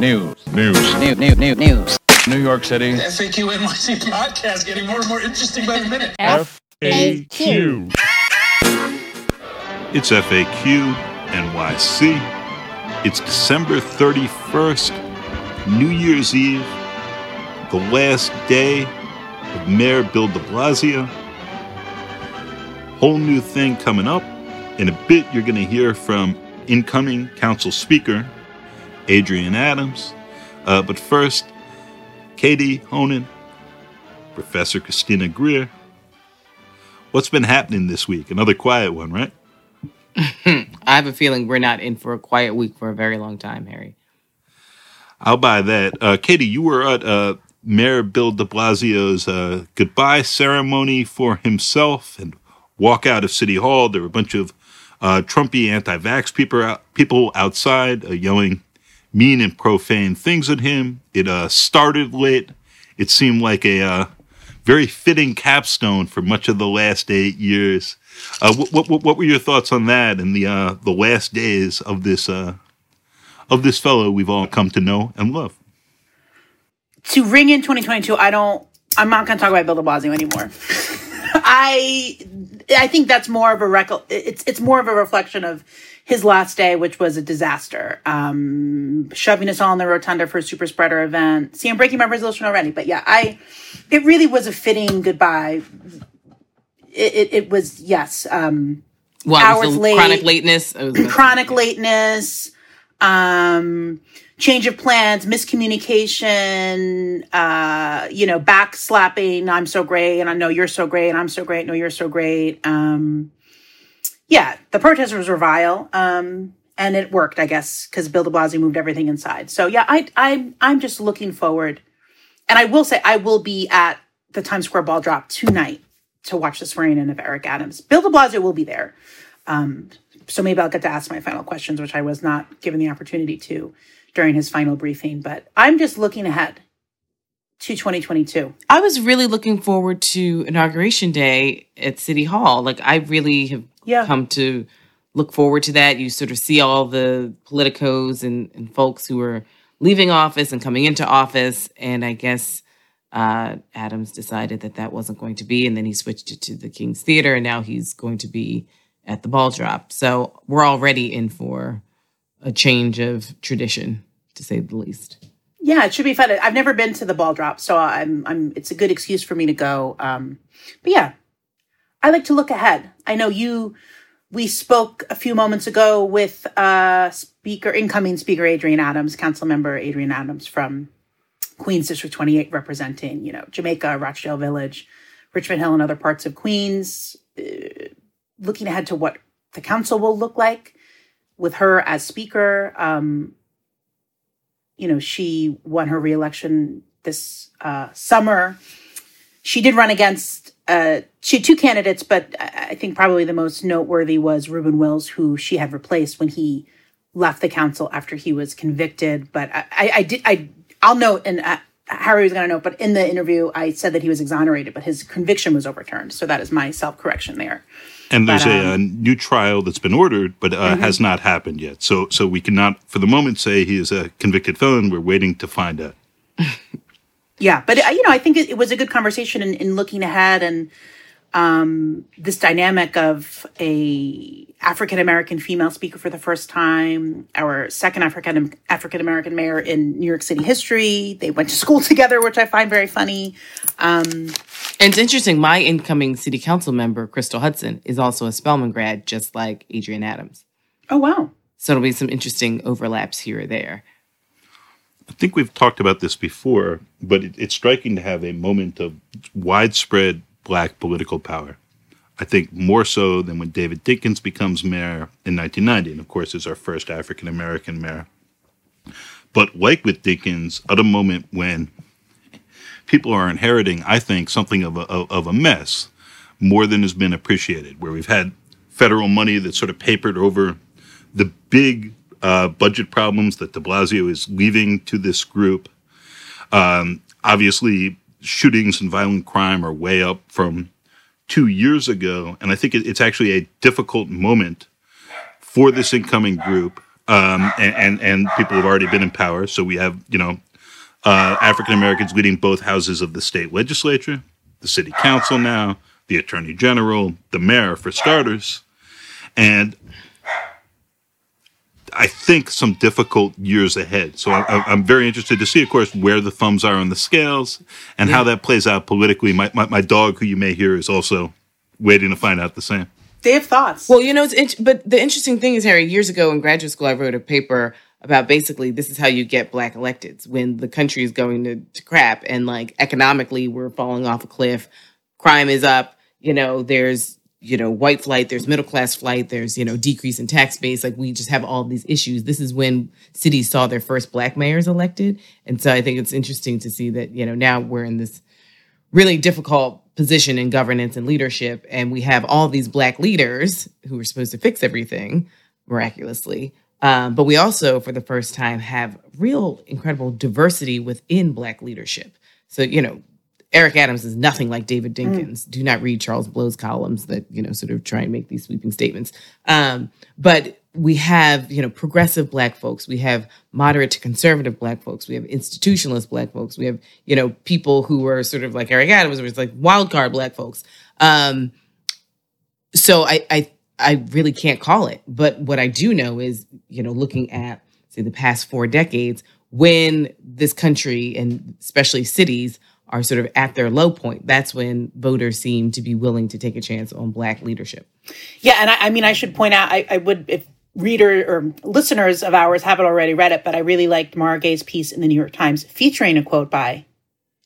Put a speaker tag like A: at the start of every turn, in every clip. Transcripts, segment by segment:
A: News.
B: News.
A: News. News. News. News.
B: New York City.
C: FAQ NYC podcast getting more and more interesting by the minute.
B: FAQ.
D: It's FAQ NYC. It's December 31st, New Year's Eve, the last day of Mayor Bill de Blasio. Whole new thing coming up. In a bit, you're going to hear from incoming council speaker, Adrienne Adams. Uh, but first, Katie Honan, Professor Christina Greer. What's been happening this week? Another quiet one, right?
E: I have a feeling we're not in for a quiet week for a very long time, Harry.
D: I'll buy that. Uh, Katie, you were at uh, Mayor Bill de Blasio's uh, goodbye ceremony for himself and walk out of City Hall. There were a bunch of uh, Trumpy anti-vax people out, people outside uh, yelling mean and profane things at him. It uh, started lit. It seemed like a uh, very fitting capstone for much of the last eight years. Uh, what, what, what were your thoughts on that and the uh, the last days of this uh, of this fellow we've all come to know and love?
F: to ring in 2022, I don't. I'm not going to talk about Bill De Blasio anymore. I I think that's more of a rec- it's it's more of a reflection of his last day, which was a disaster. Um, shoving us all in the rotunda for a super spreader event. See, I'm breaking my resolution already, but yeah, I it really was a fitting goodbye. It it, it was yes. Um,
E: Well,
F: Hours
E: was
F: late.
E: chronic lateness.
F: Chronic lateness, um, change of plans, miscommunication, uh, you know, backslapping. I'm so great, and I know you're so great, and I'm so great. No, you're so great. Um, yeah, the protesters were vile, um, and it worked, I guess, because Bill De Blasio moved everything inside. So yeah, I, I, I'm just looking forward, and I will say I will be at the Times Square ball drop tonight to watch the swearing in of Eric Adams. Bill De Blasio will be there so maybe I'll get to ask my final questions, which I was not given the opportunity to during his final briefing. But I'm just looking ahead to 2022.
E: I was really looking forward to inauguration day at City Hall. Like I really have
F: Yeah.
E: come to look forward to that. You sort of see all the politicos and, and folks who are leaving office and coming into office. And I guess uh, Adams decided that that wasn't going to be, and then he switched it to the King's Theater, and now he's going to be at the ball drop. So we're already in for a change of tradition, to say the least.
F: Yeah, it should be fun. I've never been to the ball drop, so I'm I'm it's a good excuse for me to go. Um, but yeah, I like to look ahead. I know you. We spoke a few moments ago with uh, Speaker, incoming Speaker Adrienne Adams, Council Member Adrienne Adams from Queens District 28, representing you know Jamaica, Rochdale Village, Richmond Hill, and other parts of Queens. Uh, looking ahead to what the council will look like with her as Speaker. Um, you know, she won her reelection this uh, summer. She did run against, uh, she had two candidates, but I I think probably the most noteworthy was Ruben Wills, who she had replaced when he left the council after he was convicted. But I, I, I did, I, I'll note, and uh, Harry was going to note, but in the interview, I said that he was exonerated, but his conviction was overturned. So that is my self correction there.
D: And there's
F: But,
D: a, uh
F: um, Mm-hmm.
D: new trial that's been ordered, but uh, has not happened yet. So, so we cannot, for the moment, say he is a convicted felon. We're waiting to find out.
F: Yeah, but uh, you know, I think it, it was a good conversation in, in looking ahead and um, this dynamic of a African American female speaker for the first time, our second African African American mayor in New York City history. They went to school together, which I find very funny.
E: And it's interesting, my incoming city council member, Crystal Hudson, is also a Spelman grad, just like Adrienne Adams.
F: Oh wow!
E: So it'll be some interesting overlaps here or there.
D: I think we've talked about this before, but it, it's striking to have a moment of widespread black political power. I think more so than when David Dinkins becomes mayor in 1990, and of course is our first African American mayor. But like with Dinkins, at a moment when people are inheriting, I think, something of a, of, of a mess more than has been appreciated, where we've had federal money that sort of papered over the big uh, budget problems that de Blasio is leaving to this group. Um, obviously, shootings and violent crime are way up from two years ago. And I think it, it's actually a difficult moment for this incoming group um, and, and and people have already been in power. So we have you know uh, African Americans leading both houses of the state legislature, the city council now, the attorney general, the mayor for starters, and I think some difficult years ahead. So I, I'm very interested to see, of course, where the thumbs are on the scales and how that plays out politically. My, my my dog, who you may hear, is also waiting to find out the same.
F: They have thoughts.
E: Well, you know, it's int- but the interesting thing is, Harry, years ago in graduate school, I wrote a paper about basically this is how you get black electeds when the country is going to, to crap and like economically we're falling off a cliff, crime is up, you know, there's you know white flight, there's middle class flight, there's you know decrease in tax base, like we just have all these issues. This is when cities saw their first black mayors elected, and so I think it's interesting to see that you know now we're in this really difficult position in governance and leadership and we have all these black leaders who are supposed to fix everything miraculously. Um, but we also for the first time have real incredible diversity within black leadership. So you know eric adams is nothing like david dinkins. Do not read charles blow's columns that you know sort of try and make these sweeping statements. Um, but we have you know progressive black folks. We have moderate to conservative black folks. We have institutionalist black folks. We have you know people who are sort of like eric adams it's like wild card black folks. Um so i i i really can't call it. But what i do know is you know looking at say the past four decades when this country and especially cities are sort of at their low point that's when voters seem to be willing to take a chance on black leadership
F: Yeah, and I, I mean, I should point out, I, I would, if reader or listeners of ours haven't already read it, but I really liked Mara Gay's piece in the New York Times featuring a quote by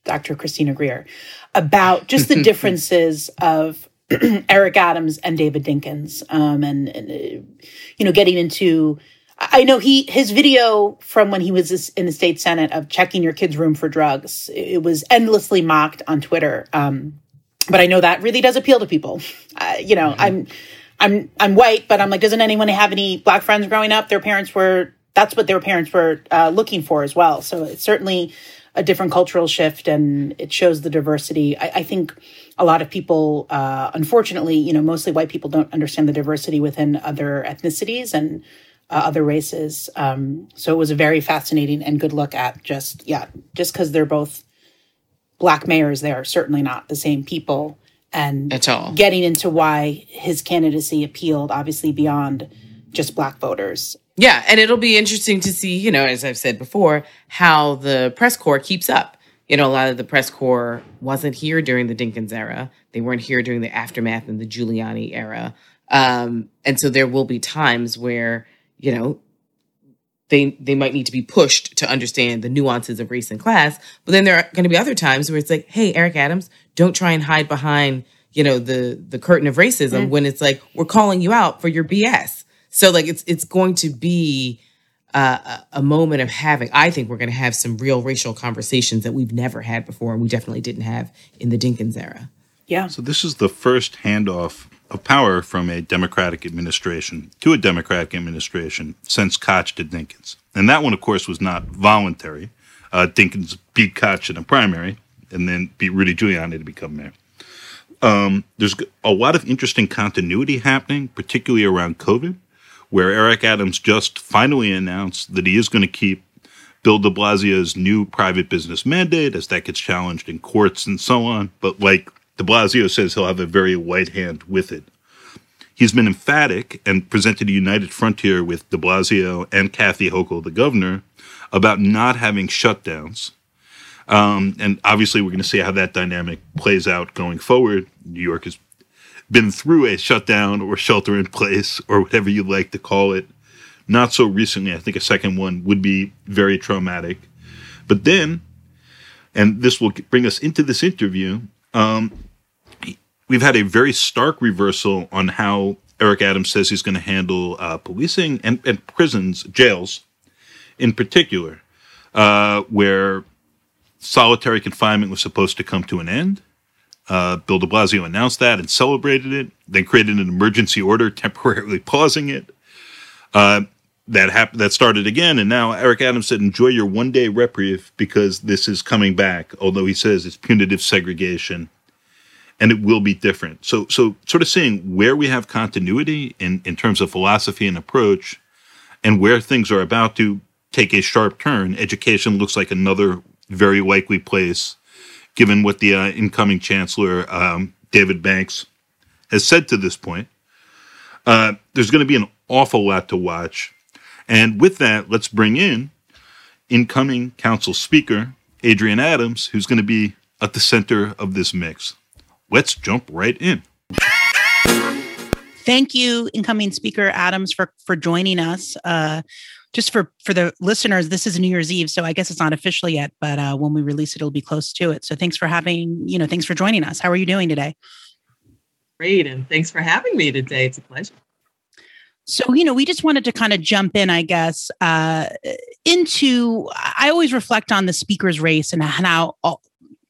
F: Dr. Christina Greer about just the differences of Eric Adams and David Dinkins, um, and, and uh, you know, getting into. I know he his video from when he was in the state senate of checking your kid's room for drugs. It was endlessly mocked on Twitter. Um, but I know that really does appeal to people. Uh, you know, I'm, I'm, I'm white, but I'm like, doesn't anyone have any black friends growing up? Their parents were, that's what their parents were uh, looking for as well. So it's certainly a different cultural shift and it shows the diversity. I, I think a lot of people, uh, unfortunately, you know, mostly white people don't understand the diversity within other ethnicities and uh, other races. Um, so it was a very fascinating and good look at just, yeah, just because they're both black mayors, they are certainly not the same people. And
E: At all.
F: getting into why his candidacy appealed, obviously beyond just black voters.
E: Yeah, and it'll be interesting to see, you know, as I've said before, how the press corps keeps up. You know, a lot of the press corps wasn't here during the Dinkins era. They weren't here during the aftermath and the Giuliani era. Um, and so there will be times where, you know, they they might need to be pushed to understand the nuances of race and class. But then there are going to be other times where it's like, hey, Eric Adams, don't try and hide behind, you know, the the curtain of racism when it's like we're calling you out for your BS. So like it's it's going to be uh, a a moment of having. I think we're going to have some real racial conversations that we've never had before, and we definitely didn't have in the Dinkins era.
F: Yeah.
D: So this is the first handoff of power from a Democratic administration to a Democratic administration since Koch to Dinkins. And that one, of course, was not voluntary. Uh, Dinkins beat Koch in a primary and then beat Rudy Giuliani to become mayor. Um, there's a lot of interesting continuity happening, particularly around COVID, where Eric Adams just finally announced that he is going to keep Bill de Blasio's new private business mandate as that gets challenged in courts and so on. But like de Blasio says, he'll have a very white hand with it. He's been emphatic and presented a united frontier with de Blasio and Kathy Hochul, the governor, about not having shutdowns. Um, and obviously, we're going to see how that dynamic plays out going forward. New York has been through a shutdown or shelter in place or whatever you like to call it. Not so recently. I think a second one would be very traumatic. But then, and this will bring us into this interview, um, we've had a very stark reversal on how Eric Adams says he's going to handle uh, policing and, and prisons, jails in particular, uh, where solitary confinement was supposed to come to an end. Uh, Bill de Blasio announced that and celebrated it, then created an emergency order temporarily pausing it. Uh, that happened. That started again, and now Eric Adams said, "Enjoy your one day reprieve because this is coming back." Although he says it's punitive segregation, and it will be different. So, so sort of seeing where we have continuity in in terms of philosophy and approach, And where things are about to take a sharp turn, education looks like another very likely place, given what the uh, incoming chancellor, um, David Banks, has said to this point. Uh, there's going to be an awful lot to watch. And with that, let's bring in incoming council speaker, Adrienne Adams, who's going to be at the center of this mix. Let's jump right in.
F: Thank you, incoming speaker Adams, for for joining us. Uh, just for for the listeners, this is New Year's Eve, so I guess it's not official yet, but uh, when we release it, it'll be close to it. So thanks for having you know, thanks for joining us. How are you doing today?
G: Great, and thanks for having me today. It's a pleasure.
F: So, you know, we just wanted to kind of jump in, I guess, uh, into. I always reflect on the speaker's race and how all,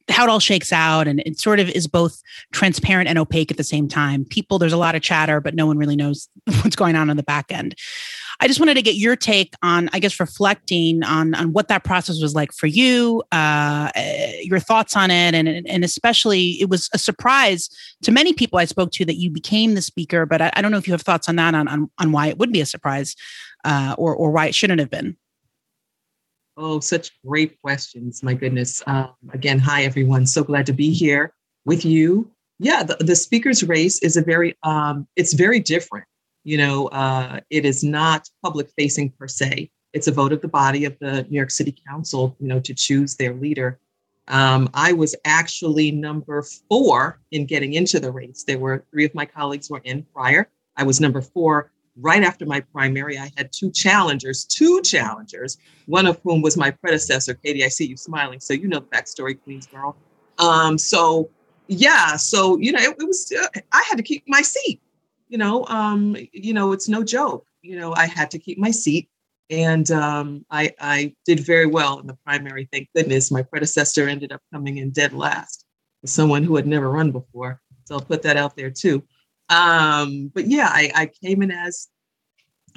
F: how it all shakes out, and it sort of is both transparent and opaque at the same time. People, there's a lot of chatter, but no one really knows what's going on on the back end. I just wanted to get your take on, I guess, reflecting on on what that process was like for you, uh, your thoughts on it, and and especially it was a surprise to many people I spoke to that you became the speaker. But I, I don't know if you have thoughts on that, on on, on why it would be a surprise, uh, or or why it shouldn't have been.
G: Oh, such great questions! My goodness. Um, again, hi everyone. So glad to be here with you. Yeah, the, the speaker's race is a very um, it's very different you know, uh, it is not public facing per se. It's a vote of the body of the New York City Council, you know, to choose their leader. Um, I was actually number four in getting into the race. There were three of my colleagues were in prior. I was number four. Right after my primary, I had two challengers, two challengers, one of whom was my predecessor, Katie. I see you smiling, so you know the backstory, Queens girl. Um, so yeah, so you know, it, it was. Uh, I had to keep my seat you know, um, you know, it's no joke. You know, I had to keep my seat, and um, I I did very well in the primary. Thank goodness. My predecessor ended up coming in dead last, someone who had never run before. So I'll put that out there too. Um, but yeah, I, I came in as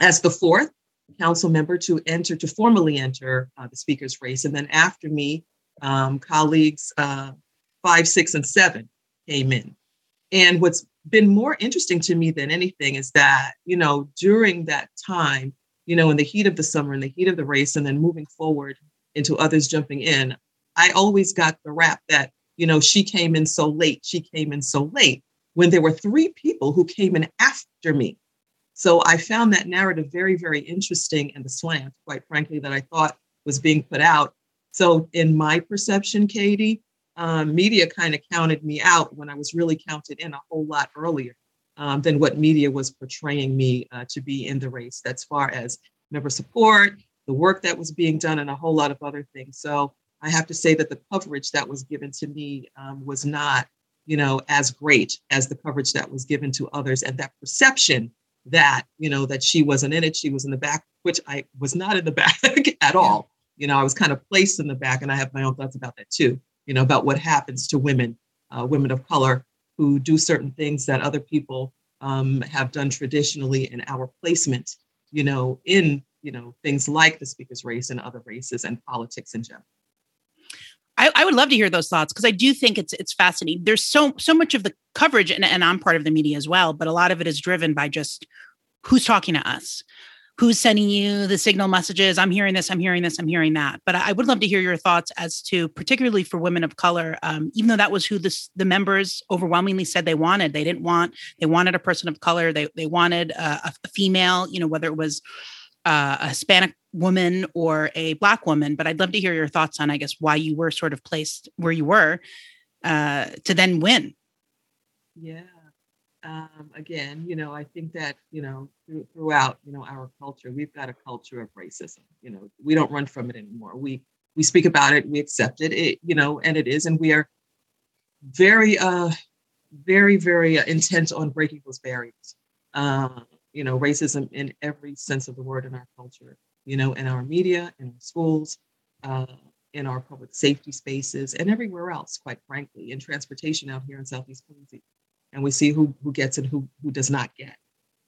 G: as the fourth council member to enter to formally enter uh, the speaker's race, and then after me, um, colleagues uh, five, six, and seven came in. And what's been more interesting to me than anything is that, you know, during that time, you know, in the heat of the summer, in the heat of the race, and then moving forward into others jumping in, I always got the rap that, you know, she came in so late, she came in so late, when there were three people who came in after me. So I found that narrative very, very interesting and the slant, quite frankly, that I thought was being put out. So, in my perception, Katie, um, media kind of counted me out when I was really counted in a whole lot earlier um, than what media was portraying me uh, to be in the race, as far as member support, the work that was being done, and a whole lot of other things. So I have to say that the coverage that was given to me um, was not, you know, as great as the coverage that was given to others, and that perception that you know that she wasn't in it, she was in the back, which I was not in the back at all. You know, I was kind of placed in the back, and I have my own thoughts about that too you know, about what happens to women, uh, women of color who do certain things that other people um, have done traditionally in our placement, you know, in, you know, things like the speaker's race and other races and politics in general.
F: I, I, would love to hear those thoughts because I do think it's it's fascinating. There's so so much of the coverage, and, and I'm part of the media as well, but a lot of it is driven by just who's talking to us who's sending you the signal messages i'm hearing this i'm hearing this i'm hearing that but i would love to hear your thoughts as to particularly for women of color um, even though that was who this, the members overwhelmingly said they wanted they didn't want they wanted a person of color they, they wanted a, a female you know whether it was uh, a hispanic woman or a black woman but i'd love to hear your thoughts on i guess why you were sort of placed where you were uh, to then win
G: yeah um, again, you know, I think that, you know, through, throughout, you know, our culture, we've got a culture of racism. You know, we don't run from it anymore. We we speak about it, we accept it, it you know, and it is, and we are very, uh, very, very uh, intent on breaking those barriers. Uh, you know, racism in every sense of the word in our culture. You know, in our media, in our schools, uh, in our public safety spaces, and everywhere else. Quite frankly, in transportation out here in Southeast Queens, and we see who who gets it, who who does not get.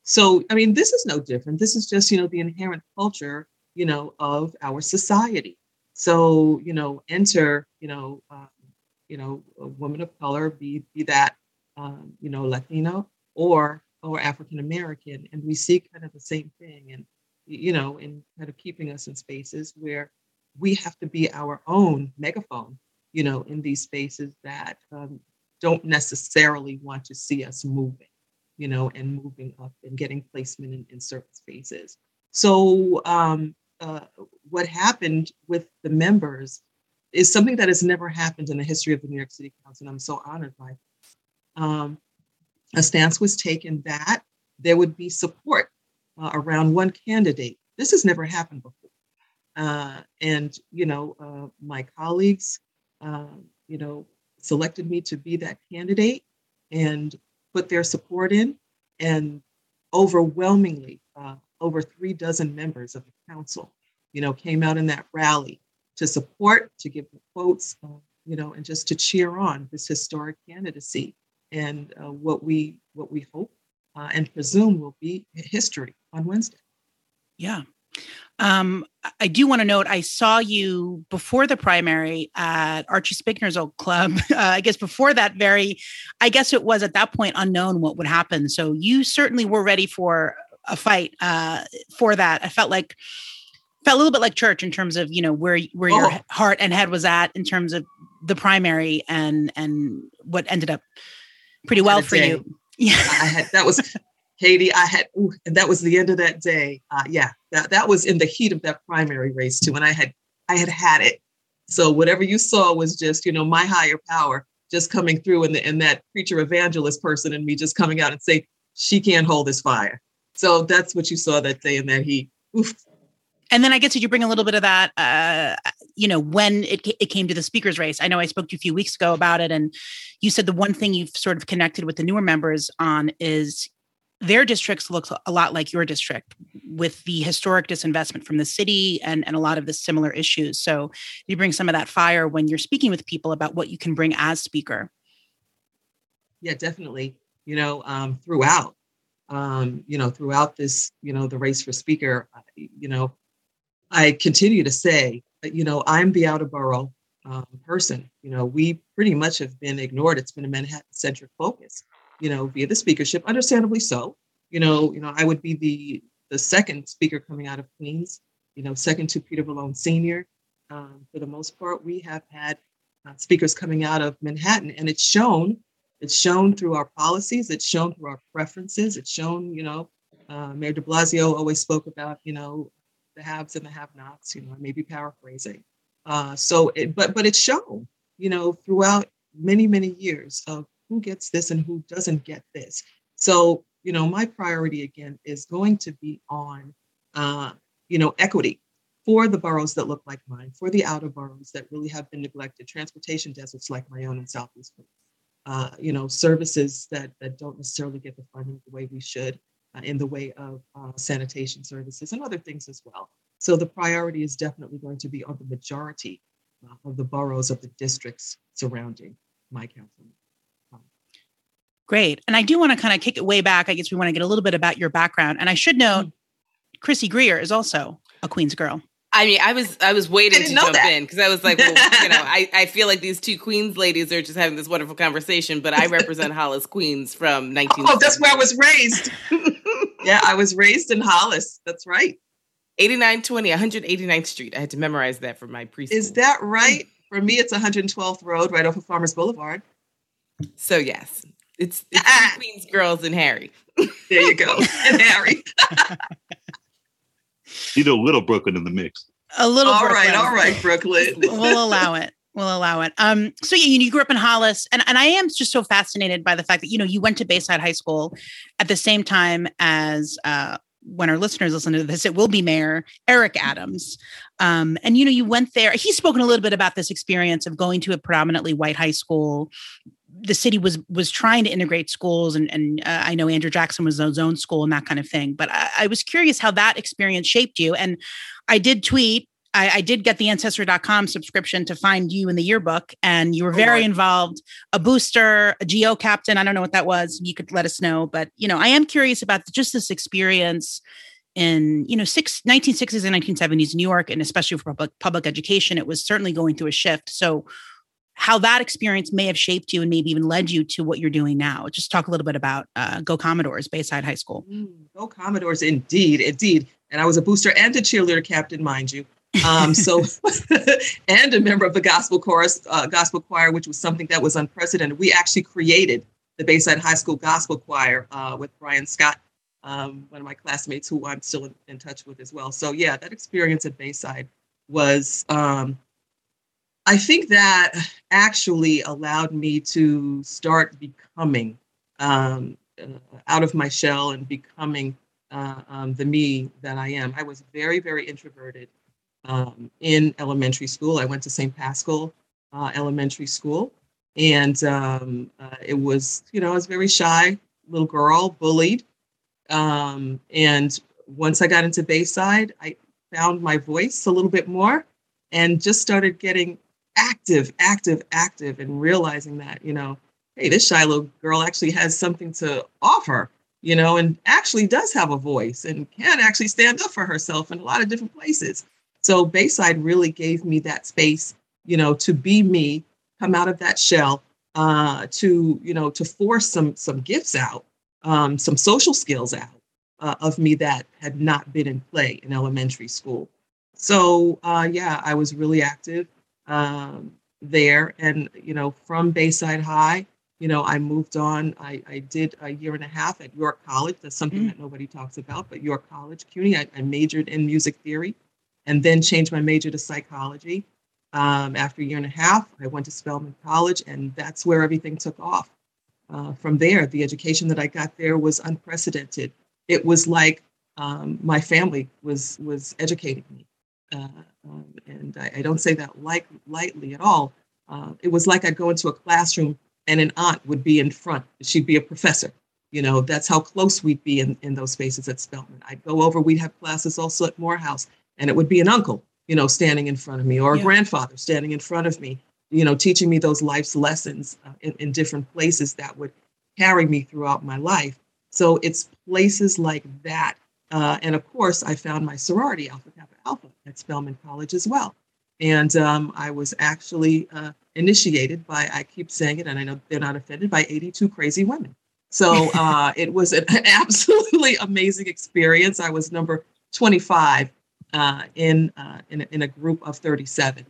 G: So I mean, this is no different. This is just you know the inherent culture you know of our society. So you know, enter you know um, you know a woman of color, be be that um, you know Latino or or African American, and we see kind of the same thing. And you know, in kind of keeping us in spaces where we have to be our own megaphone, you know, in these spaces that um, don't necessarily want to see us moving, you know, and moving up and getting placement in, in certain spaces. So, um, uh, what happened with the members is something that has never happened in the history of the New York City Council. And I'm so honored by. Um, a stance was taken that there would be support uh, around one candidate. This has never happened before. Uh, and, you know, uh, my colleagues, um, you know, selected me to be that candidate and put their support in. And overwhelmingly, uh, over three dozen members of the council, you know, came out in that rally to support, to give the quotes, uh, you know, and just to cheer on this historic candidacy and uh, what we what we hope uh, and presume will be history on Wednesday.
F: Yeah. Um, I do want to note I saw you before the primary at Archie Spigner's old club. Uh, I guess before that, very, I guess it was at that point unknown what would happen. So you certainly were ready for a fight uh, for that. I felt like felt a little bit like church in terms of you know where where your
G: Oh.
F: heart and head was at in terms of the primary and and what ended up pretty well for
G: day.
F: you. Yeah.
G: I had that was Katie. I had ooh, and that was the end of that day. Uh, yeah, that that was in the heat of that primary race too, and I had I had had it. So whatever you saw was just you know my higher power just coming through, and the and that preacher evangelist person and me just coming out and say she can't hold this fire. So that's what you saw that day in that heat. Oof.
F: And then I guess did you bring a little bit of that, uh, you know, when it, it came to the speakers race? I know I spoke to you a few weeks ago about it, and you said the one thing you've sort of connected with the newer members on is their districts look a lot like your district with the historic disinvestment from the city and, and a lot of the similar issues. So you bring some of that fire when you're speaking with people about what you can bring as speaker.
G: yeah definitely you know um, throughout um, you know throughout this you know the race for speaker you know i continue to say you know i'm the outer borough um, person you know we pretty much have been ignored it's been a manhattan centric focus you know via the speakership understandably so you know you know i would be the the second speaker coming out of queens you know second to peter Vallone senior um, for the most part we have had uh, speakers coming out of manhattan and it's shown it's shown through our policies. It's shown through our preferences. It's shown, you know, uh, Mayor de Blasio always spoke about, you know, the haves and the have-nots. You know, maybe paraphrasing. Uh, so, it, but but it's shown, you know, throughout many many years of who gets this and who doesn't get this. So, you know, my priority again is going to be on, uh, you know, equity for the boroughs that look like mine, for the outer boroughs that really have been neglected, transportation deserts like my own in Southeast uh, you know, services that, that don't necessarily get the funding the way we should uh, in the way of uh, sanitation services and other things as well. So the priority is definitely going to be on the majority uh, of the boroughs of the districts surrounding my council.
F: Great. And I do want to kind of kick it way back. I guess we want to get a little bit about your background. And I should note, mm-hmm. Chrissy Greer is also a Queens girl.
E: I mean, I was I was waiting
G: I
E: to jump
G: that.
E: in because I was like, well, you know, I, I feel like these two Queens ladies are just having this wonderful conversation, but I represent Hollis Queens from 19.
G: Oh, that's where I was raised. yeah, I was raised in Hollis. That's right.
E: 8920 189th Street. I had to memorize that for my preschool.
G: Is that right? For me, it's 112th Road, right off of Farmers Boulevard.
E: so? Yes, it's, it's
G: Ah.
E: Queens girls and Harry.
G: There you go. and Harry.
D: You know, a Little Brooklyn in the mix.
F: A little
G: All right,
F: Brooklyn.
G: all right, Brooklyn.
F: we'll allow it. We'll allow it. Um, so you, you grew up in Hollis, and, and I am just so fascinated by the fact that you know you went to Bayside High School at the same time as uh, when our listeners listen to this, it will be Mayor Eric Adams. Um, and you know, you went there. He's spoken a little bit about this experience of going to a predominantly white high school. The city was was trying to integrate schools, and and uh, I know Andrew Jackson was his own school and that kind of thing. But I, I was curious how that experience shaped you. And I did tweet I, I did get the ancestry.com subscription to find you in the yearbook, and you were very
G: Lord.
F: involved. A booster, a geo captain. I don't know what that was. You could let us know, but you know, I am curious about just this experience in you know six, 1960s and 1970s New York, and especially for public public education. It was certainly going through a shift. So, how that experience may have shaped you and maybe even led you to what you're doing now. Just talk a little bit about uh, Go Commodores, Bayside High School.
G: Mm, Go Commodores, indeed, indeed. and I was a booster and a cheerleader captain, mind you. Um, so, and a member of the gospel chorus, uh, gospel choir, which was something that was unprecedented. We actually created the Bayside High School Gospel Choir uh, with Brian Scott, um, one of my classmates who I'm still in, in, touch with as well. So, yeah, that experience at Bayside was, um, I think that actually allowed me to start becoming um, uh, out of my shell and becoming uh, um, the me that I am. I was very, very introverted um, in elementary school. I went to St. Paschal uh, Elementary School, and um, uh, it was, you know, I was very shy little girl, bullied. Um, and once I got into Bayside, I found my voice a little bit more and just started getting active, active, active, and realizing that, you know, hey, this Shiloh girl actually has something to offer you know, and actually does have a voice and can actually stand up for herself in a lot of different places. So Bayside really gave me that space, you know, to be me, come out of that shell, uh, to you know, to force some some gifts out, um, some social skills out uh, of me that had not been in play in elementary school. So uh, yeah, I was really active um, there, and you know, from Bayside High, you know, I moved on. I, I did a year and a half at York College. That's something mm. that nobody talks about, but York College, CUNY, I, I, majored in music theory and then changed my major to psychology. Um, after a year and a half, I went to Spelman College, and that's where everything took off. Uh, from there, the education that I got there was unprecedented. It was like um, my family was was educating me, uh, um, and I, I, don't say that like lightly at all. Uh, it was like I'd go into a classroom and an aunt would be in front. She'd be a professor. You know, that's how close we'd be in, in those spaces at Spelman. I'd go over, we'd have classes also at Morehouse, and it would be an uncle, you know, standing in front of me, or yeah. a grandfather standing in front of me, you know, teaching me those life's lessons uh, in, in different places that would carry me throughout my life. So it's places like that. Uh, and of course, I found my sorority, Alpha Kappa Alpha, at Spelman College as well. And um, I was actually uh, initiated by, I keep saying it, and I know they're not offended, by 82 crazy women. So uh, it was an absolutely amazing experience. I was number 25 uh, in, uh, in, in, a group of 37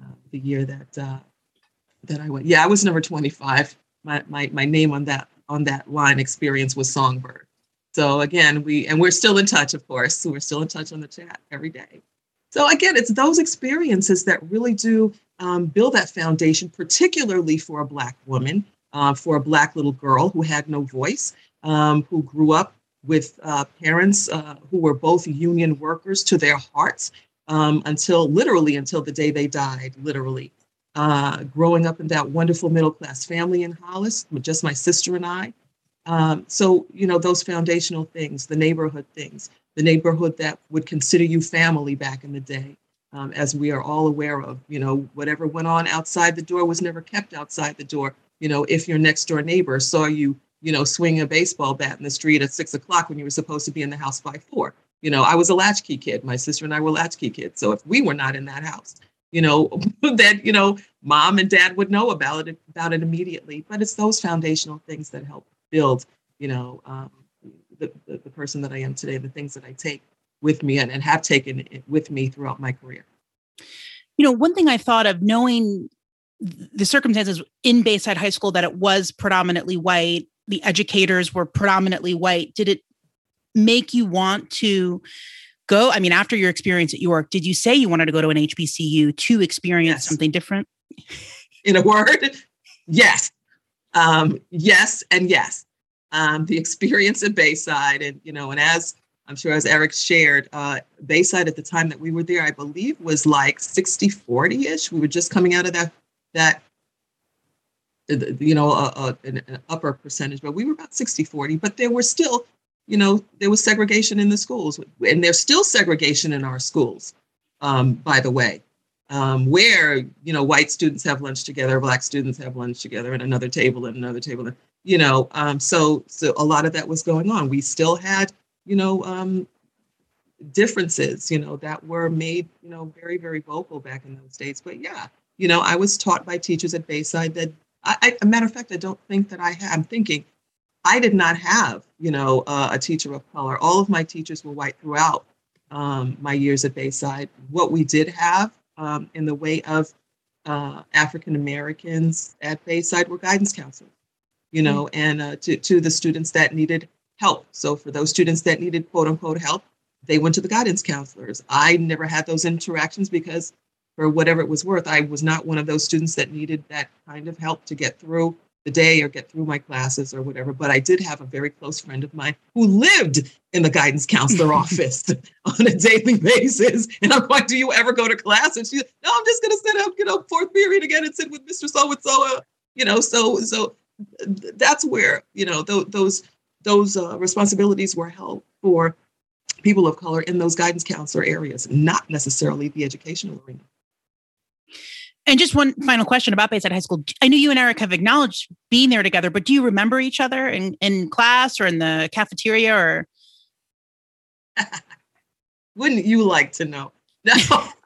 G: uh, the year that, uh, that I went. Yeah, I was number 25. My, my, my name on that, on that line experience was Songbird. So again, we, and we're still in touch, of course. So we're still in touch on the chat every day. So again, it's those experiences that really do um, build that foundation, particularly for a Black woman, uh, for a Black little girl who had no voice, um, who grew up with uh, parents uh, who were both union workers to their hearts um, until literally until the day they died, literally. Uh, growing up in that wonderful middle class family in Hollis, just my sister and I. Um, so, you know, those foundational things, the neighborhood things, the neighborhood that would consider you family back in the day. Um, as we are all aware of, you know, whatever went on outside the door was never kept outside the door. You know, if your next door neighbor saw you, you know, swinging a baseball bat in the street at six o'clock when you were supposed to be in the house by four, you know, I was a latchkey kid. My sister and I were latchkey kids. So if we were not in that house, you know, that you know, mom and dad would know about it about it immediately. But it's those foundational things that help build, you know, um, the, the, the person that I am today, the things that I take with me and, and have taken with me throughout my career.
F: You know, one thing I thought of knowing the circumstances in Bayside High School that it was predominantly white, the educators were predominantly white. Did it make you want to go? I mean, after your experience at York, did you say you wanted to go to an HBCU to experience yes. something different?
G: In a word, yes. Um, yes, and yes um, the experience at Bayside, and you know, and as I'm sure as Eric shared, uh, Bayside at the time that we were there, I believe was like 60 40 ish. We were just coming out of that that you know a, a, an, upper percentage, but we were about 60 40. But there were still, you know, there was segregation in the schools, and there's still segregation in our schools. Um, by the way, um, where you know white students have lunch together, black students have lunch together at another table and another table you know um, so so a lot of that was going on. We still had you know um, differences you know that were made you know very very vocal back in those days. But yeah you know i was taught by teachers at bayside that I, matter of fact i don't think that i i'm thinking i did not have you know uh, a teacher of color. All of my teachers were white throughout um, my years at Bayside. What we did have um, in the way of uh, African Americans at Bayside were guidance counselors, you know, and uh, to, to the students that needed help. So for those students that needed quote unquote help, they went to the guidance counselors. I never had those interactions because, for whatever it was worth, I was not one of those students that needed that kind of help to get through the day or get through my classes or whatever. But I did have a very close friend of mine who lived in the guidance counselor office on a daily basis. And I'm like, Do you ever go to class? And she's, No, I'm just going to sit up, you know, fourth period again and sit with Mr. So and so. You know, so, so that's where, you know, th- those, those uh, responsibilities were held for people of color in those guidance counselor areas, not necessarily the educational arena.
F: And just one final question about Bayside High School. I know you and Eric have acknowledged being there together, but do you remember each other in, in class or in the cafeteria or?
G: Wouldn't you like to know? No.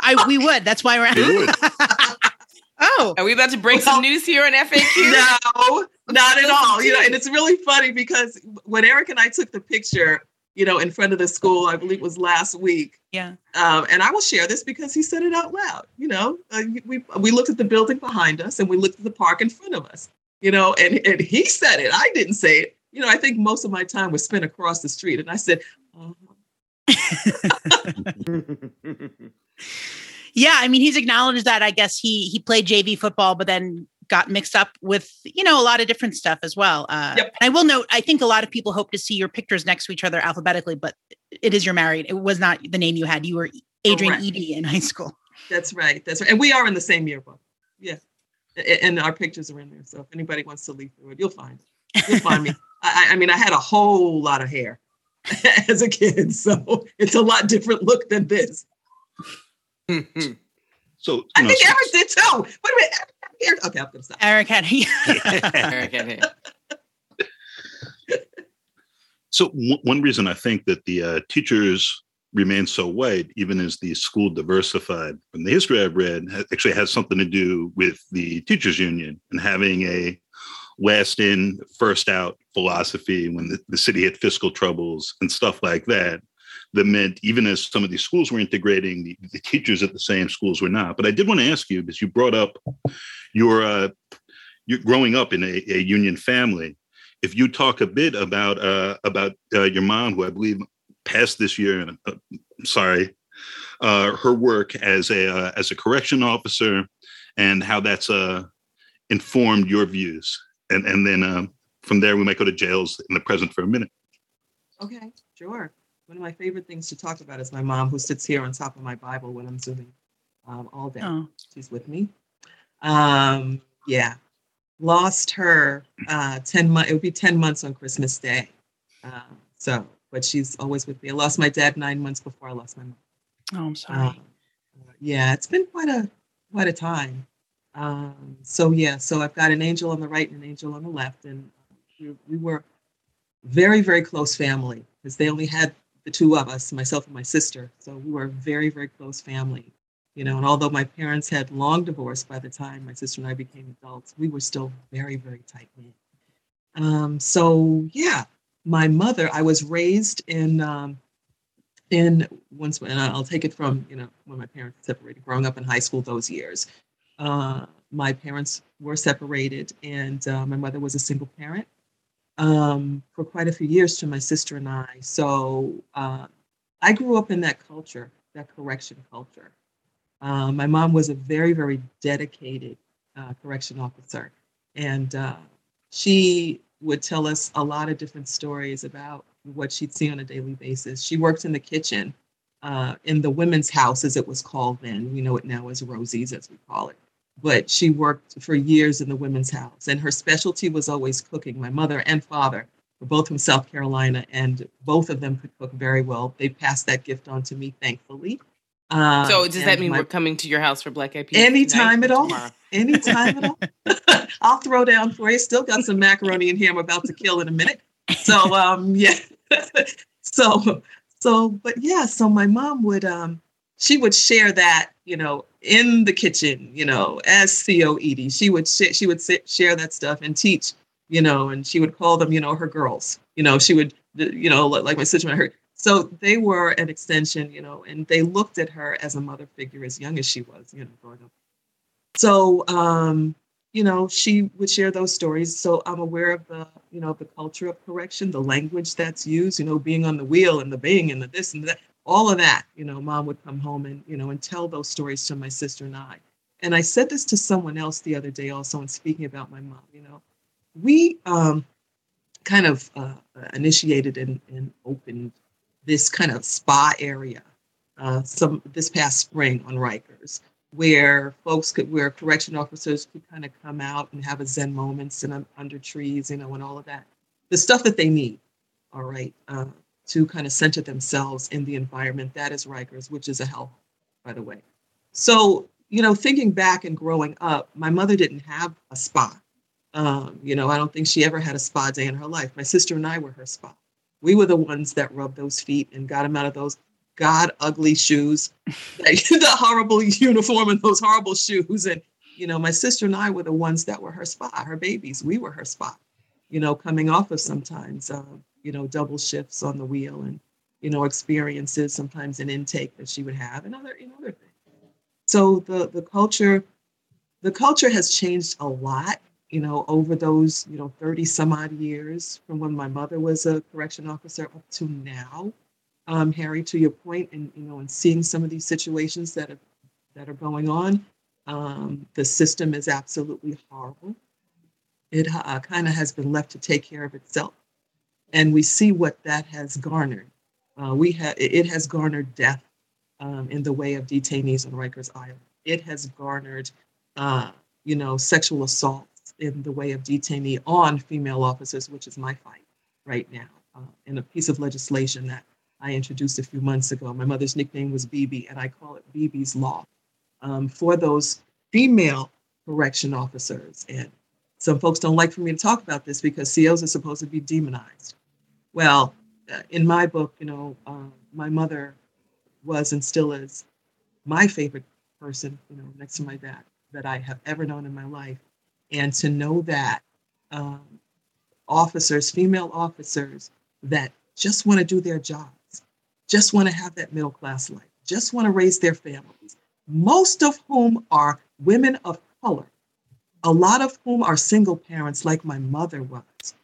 F: I we would. That's why we're.
D: We
F: oh,
E: Are we about to break some news here on FAQ?
G: no, not at all. You know, and it's really funny because when Eric and I took the picture, you know, in front of the school, I believe it was last week.
F: yeah.
G: Um, and I will share this because he said it out loud. You know, uh, we we looked at the building behind us and we looked at the park in front of us. You know, and and he said it. I didn't say it. You know, I think most of my time was spent across the street, and I said, uh-huh.
F: Yeah, I mean, he's acknowledged that. I guess he he played JV football, but then got mixed up with you know a lot of different stuff as well. Uh,
G: Yep.
F: And I will note, I think a lot of people hope to see your pictures next to each other alphabetically, but it is you're married. It was not the name you had. You were Adrienne
G: Correct.
F: Edie in high school.
G: That's right. That's right. And we are in the same yearbook. Yeah. And our pictures are in there. So if anybody wants to leaf through it, you'll find it. You'll find me. I, I- I mean, I had a whole lot of hair as a kid. So it's a lot different look than this.
D: Hmm. So
G: I
D: know,
G: think
D: so-
G: Eric did too. Wait a minute. Eric- Okay, I'm going to stop.
F: Eric had
E: Eric had.
D: So w- one reason I think that the uh, teachers remain so white, even as the school diversified, from the history I've read, ha- actually has something to do with the teachers union and having a last in, first out philosophy when the, the city had fiscal troubles and stuff like that. That meant even as some of these schools were integrating, the, the teachers at the same schools were not. But I did want to ask you because you brought up your uh, you're growing up in a, a union family if you talk a bit about uh, about uh, your mom, who I believe passed this year, and uh, sorry, uh, her work as a uh, as a correction officer, and how that's uh, informed your views, and and then um, from there we might go to jails in the present for a minute.
G: Okay, sure. One of my favorite things to talk about is my mom, who sits here on top of my Bible when I'm Zooming um, all day.
F: oh,
G: She's with me. Um, yeah, lost her uh, ten months. It would be ten months on Christmas Day. Uh, so, but she's always with me. I lost my dad nine months before I lost my mom.
F: oh, I'm sorry.
G: Um, yeah, it's been quite a quite a time. Um, so yeah, so I've got an angel on the right and an angel on the left, and we, we were very very close family because they only had the two of us, myself and my sister. So we were a very very close family, you know. And although my parents had long divorced by the time my sister and I became adults, we were still very very tight knit. Um, so yeah, my mother, I was raised in um, in once and I'll take it from you know when my parents separated, growing up in high school those years. Uh, my parents were separated, and uh, my mother was a single parent um, for quite a few years to my sister and I. So uh, I grew up in that culture, that correction culture. Uh, my mom was a very, very dedicated uh, correction officer, and uh, she would tell us a lot of different stories about what she'd see on a daily basis. She worked in the kitchen uh, in the women's house, as it was called then. We know it now as Rosie's, as we call it. But she worked for years in the women's house, and her specialty was always cooking. My mother and father were both from South Carolina, and both of them could cook very well. They passed that gift on to me, thankfully. Um,
E: So does that mean
G: my-
E: we're coming to your house for Black Eyed Peas?
G: Anytime at all. anytime at all. I'll throw down for you. Still got some macaroni in here I'm about to kill in a minute. So um yeah. so so but yeah, so my mom would um she would share that, you know, in the kitchen, you know, as CO Edie. She would sh- she would sit, share that stuff and teach, you know, and she would call them, you know, her girls. You know, she would you know, like my sister and her So they were an extension, you know, and they looked at her as a mother figure as young as she was, you know, growing up. So, um, you know, she would share those stories. So I'm aware of the, you know, the culture of correction, the language that's used, you know, being on the wheel and the bing and the this and that, all of that. You know, mom would come home and, you know, and tell those stories to my sister and I. And I said this to someone else the other day also in speaking about my mom, you know, we um, kind of uh, initiated and, and opened this kind of spa area uh, some this past spring on Rikers where folks could, where correction officers could kind of come out and have a Zen moments and under trees, you know, and all of that, the stuff that they need, all right, uh, to kind of center themselves in the environment that is Rikers, which is a hell, by the way. So, you know, thinking back and growing up, my mother didn't have a spa. Um, you know, I don't think she ever had a spa day in her life. My sister and I were her spa. We were the ones that rubbed those feet and got them out of those god ugly shoes, the horrible uniform and those horrible shoes. And, you know, my sister and I were the ones that were her spa, her babies. We were her spa, you know, coming off of sometimes, uh, you know, double shifts on the wheel and, you know, experiences, sometimes an intake that she would have and other, you know, other things. So the, the culture, the culture has changed a lot, you know, over those, you know, 30 some odd years from when my mother was a correction officer up to now um, Harry, to your point, and you know, and seeing some of these situations that are that are going on, um, the system is absolutely horrible. It uh, kind of has been left to take care of itself, and we see what that has garnered. Uh, we have it has garnered death um, in the way of detainees on Rikers Island. It has garnered, uh, you know, sexual assaults in the way of detainee on female officers, which is my fight right now, uh, in a piece of legislation that I introduced a few months ago. My mother's nickname was BB, and I call it BB's Law um, for those female correction officers. And some folks don't like for me to talk about this because COs are supposed to be demonized. Well, uh, in my book, you know, uh, my mother was and still is my favorite person, you know, next to my dad that I have ever known in my life. And to know that um, officers, female officers, that just want to do their jobs, just want to have that middle class life, just want to raise their families, most of whom are women of color, a lot of whom are single parents, like my mother was.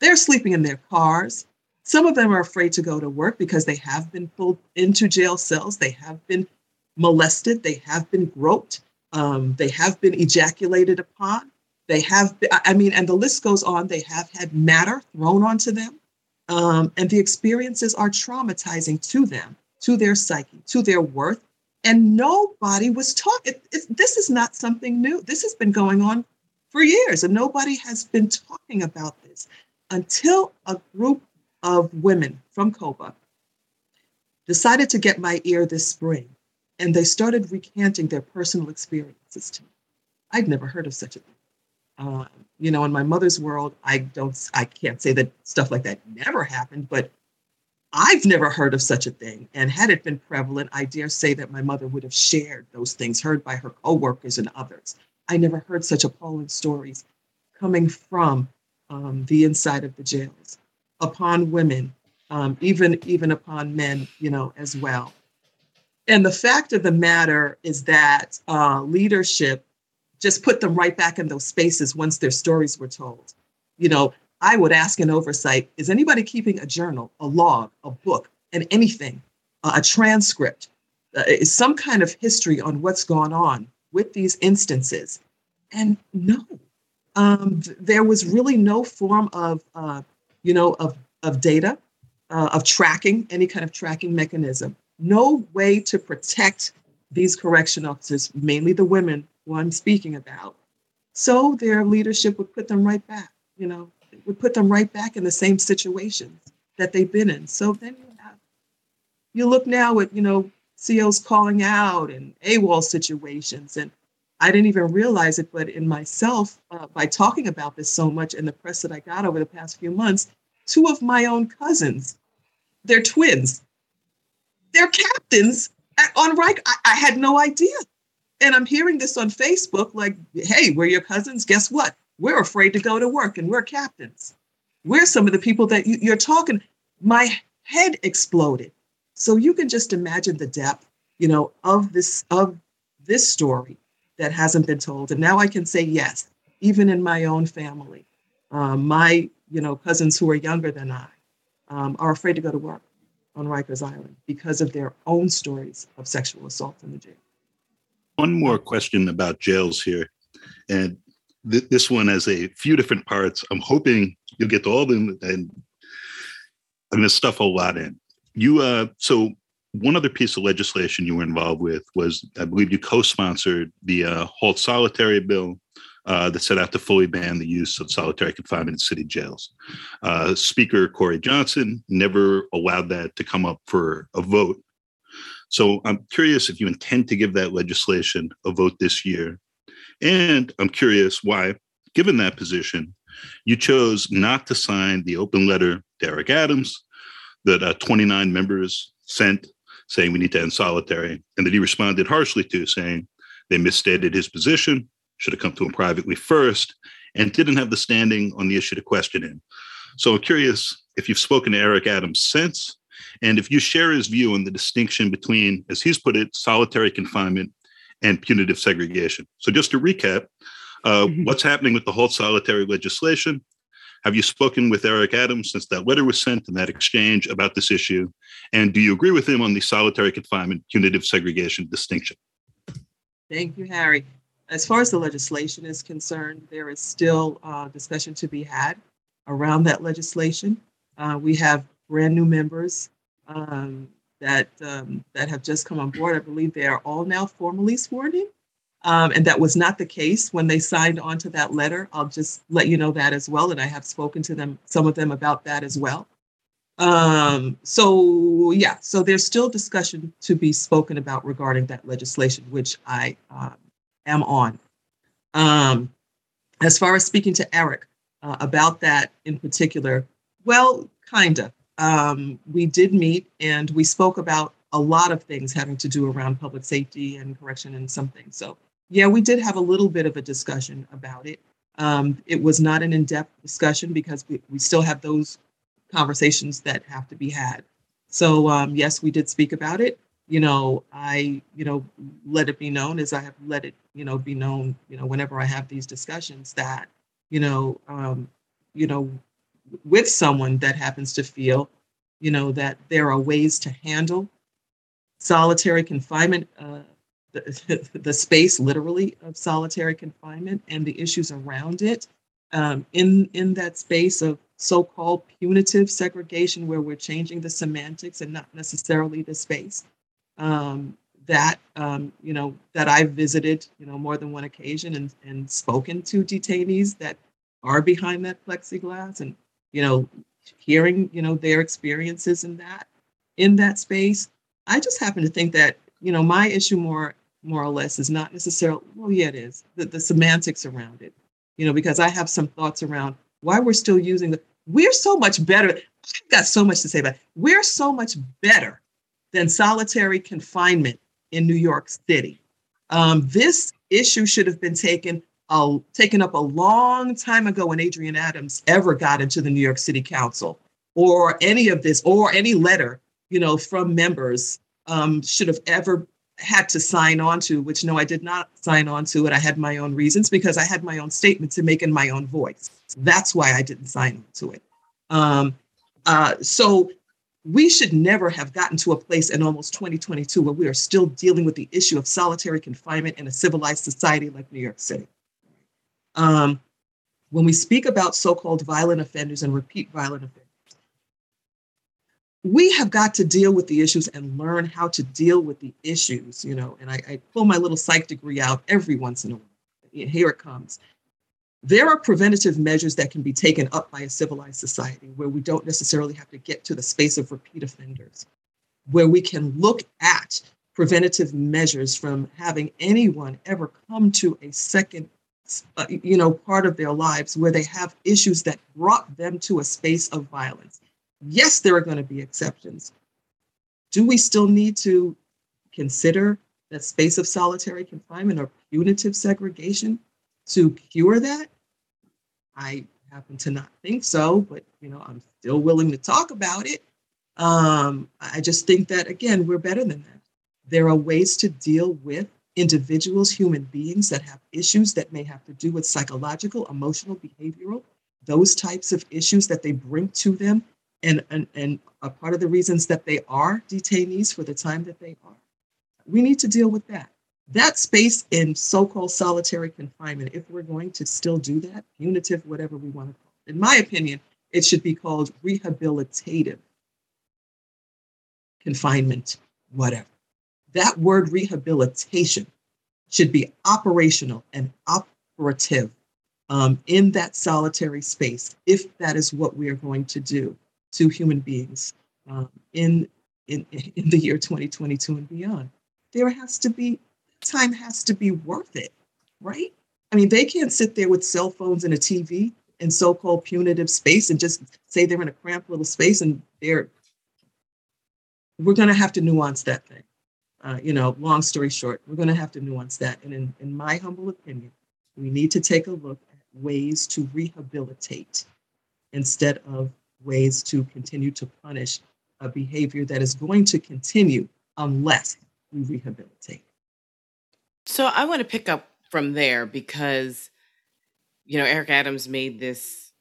G: They're sleeping in their cars. Some of them are afraid to go to work because they have been pulled into jail cells, they have been molested, they have been groped, um, they have been ejaculated upon. They have, I mean, and the list goes on. They have had matter thrown onto them. Um, and the experiences are traumatizing to them, to their psyche, to their worth. And nobody was talking. This is not something new. This has been going on for years, and nobody has been talking about this until a group of women from COBA decided to get my ear this spring, and they started recanting their personal experiences to me. I'd never heard of such a thing. Um, you know, in my mother's world, I don't, I can't say that stuff like that never happened, but I've never heard of such a thing. And had it been prevalent, I dare say that my mother would have shared those things heard by her coworkers and others. I never heard such appalling stories coming from um, the inside of the jails upon women, um, even even upon men, you know, as well. And the fact of the matter is that uh, leadership just put them right back in those spaces once their stories were told. You know, I would ask in oversight is anybody keeping a journal, a log, a book, and anything, uh, a transcript, uh, some kind of history on what's gone on with these instances? And no, um, there was really no form of, uh, you know, of, of data, uh, of tracking, any kind of tracking mechanism. No way to protect these correction officers, mainly the women who I'm speaking about. So their leadership would put them right back, you know, would put them right back in the same situations that they've been in. So then you have, you look now at, you know, COs calling out and AWOL situations. And I didn't even realize it, but in myself, uh, by talking about this so much and the press that I got over the past few months, two of my own cousins, they're twins. They're captains at, on Reich. I, I had no idea. And I'm hearing this on Facebook like, hey, we're your cousins. Guess what? We're afraid to go to work and we're captains. We're some of the people that you, you're talking. My head exploded. So you can just imagine the depth, you know, of this of this story that hasn't been told. And now I can say yes, even in my own family, um, my you know cousins who are younger than I um, are afraid to go to work on Rikers Island because of their own stories of sexual assault in the jail.
D: One more question about jails here, and th- this one has a few different parts. I'm hoping you'll get to all of them, and I'm going to stuff a lot in. You, uh, so one other piece of legislation you were involved with was, I believe, you co-sponsored the uh, Halt Solitary bill uh, that set out to fully ban the use of solitary confinement in city jails. Uh, Speaker Corey Johnson never allowed that to come up for a vote. So I'm curious if you intend to give that legislation a vote this year. And I'm curious why, given that position, you chose not to sign the open letter Derek Adams that uh, 29 members sent saying we need to end solitary, and that he responded harshly to, saying they misstated his position should have come to him privately first, and didn't have the standing on the issue to question him. So I'm curious if you've spoken to Eric Adams since, and if you share his view on the distinction between, as he's put it, solitary confinement and punitive segregation. So just to recap, uh, mm-hmm. what's happening with the whole solitary legislation? Have you spoken with Eric Adams since that letter was sent and that exchange about this issue? And do you agree with him on the solitary confinement punitive segregation distinction?
G: Thank you, Harry. As far as the legislation is concerned, there is still uh, discussion to be had around that legislation. Uh, we have brand new members um, that um, that have just come on board. I believe they are all now formally sworn in, um, and that was not the case when they signed on to that letter. I'll just let you know that as well, and I have spoken to them, some of them, about that as well. Um, so yeah, so there's still discussion to be spoken about regarding that legislation, which I um, am on. Um, as far as speaking to Eric uh, about that in particular, well, kind of. Um, we did meet and we spoke about a lot of things having to do around public safety and correction and something. So, yeah, we did have a little bit of a discussion about it. Um, it was not an in depth discussion because we, we still have those conversations that have to be had. So, um, yes, we did speak about it you know, I, you know, let it be known as I have let it, you know, be known, you know, whenever I have these discussions that, you know, um, you know, with someone that happens to feel, you know, that there are ways to handle solitary confinement, uh, the, the space literally of solitary confinement and the issues around it um, in in that space of so-called punitive segregation where we're changing the semantics and not necessarily the space um, that um, you know that I've visited, you know, more than one occasion and and spoken to detainees that are behind that plexiglass, and you know, hearing you know their experiences in that in that space. I just happen to think that you know my issue more more or less is not necessarily well, yeah, it is the, the semantics around it, you know, because I have some thoughts around why we're still using the. We're so much better. I've got so much to say about. It. We're so much better than solitary confinement in New York City. Um, this issue should have been taken taken up a long time ago when Adrienne Adams ever got into the New York City Council, or any of this, or any letter, you know, from members um, should have ever had to sign on to. Which no, I did not sign on to it. I had my own reasons because I had my own statement to make in my own voice. That's why I didn't sign on to it. Um, uh, so we should never have gotten to a place in almost 2022 where we are still dealing with the issue of solitary confinement in a civilized society like New York City. Um, when we speak about so called violent offenders and repeat violent offenders, we have got to deal with the issues and learn how to deal with the issues, you know. And I, I pull my little psych degree out every once in a while. Here it comes. There are preventative measures that can be taken up by a civilized society where we don't necessarily have to get to the space of repeat offenders, where we can look at preventative measures from having anyone ever come to a second you know part of their lives where they have issues that brought them to a space of violence yes there are going to be exceptions do we still need to consider that space of solitary confinement or punitive segregation to cure that I happen to not think so, but you know, I'm still willing to talk about it. Um, I just think that, again, we're better than that. There are ways to deal with individuals, human beings that have issues that may have to do with psychological, emotional, behavioral, those types of issues that they bring to them. And, and, and a part of the reasons that they are detainees for the time that they are. We need to deal with that. That space in so called solitary confinement, if we're going to still do that, punitive, whatever we want to call it, in my opinion, it should be called rehabilitative confinement, whatever. That word rehabilitation should be operational and operative um, in that solitary space if that is what we are going to do to human beings um, in, in, in the year 2022 and beyond. There has to be, time has to be worth it, right? I mean, they can't sit there with cell phones and a TV in so-called punitive space and just say they're in a cramped little space and they're we're going to have to nuance that thing. Uh, you know, long story short, we're going to have to nuance that. And in, in my humble opinion, we need to take a look at ways to rehabilitate instead of ways to continue to punish a behavior that is going to continue unless we rehabilitate.
E: So I want to pick up from there because, you know, Eric Adams made this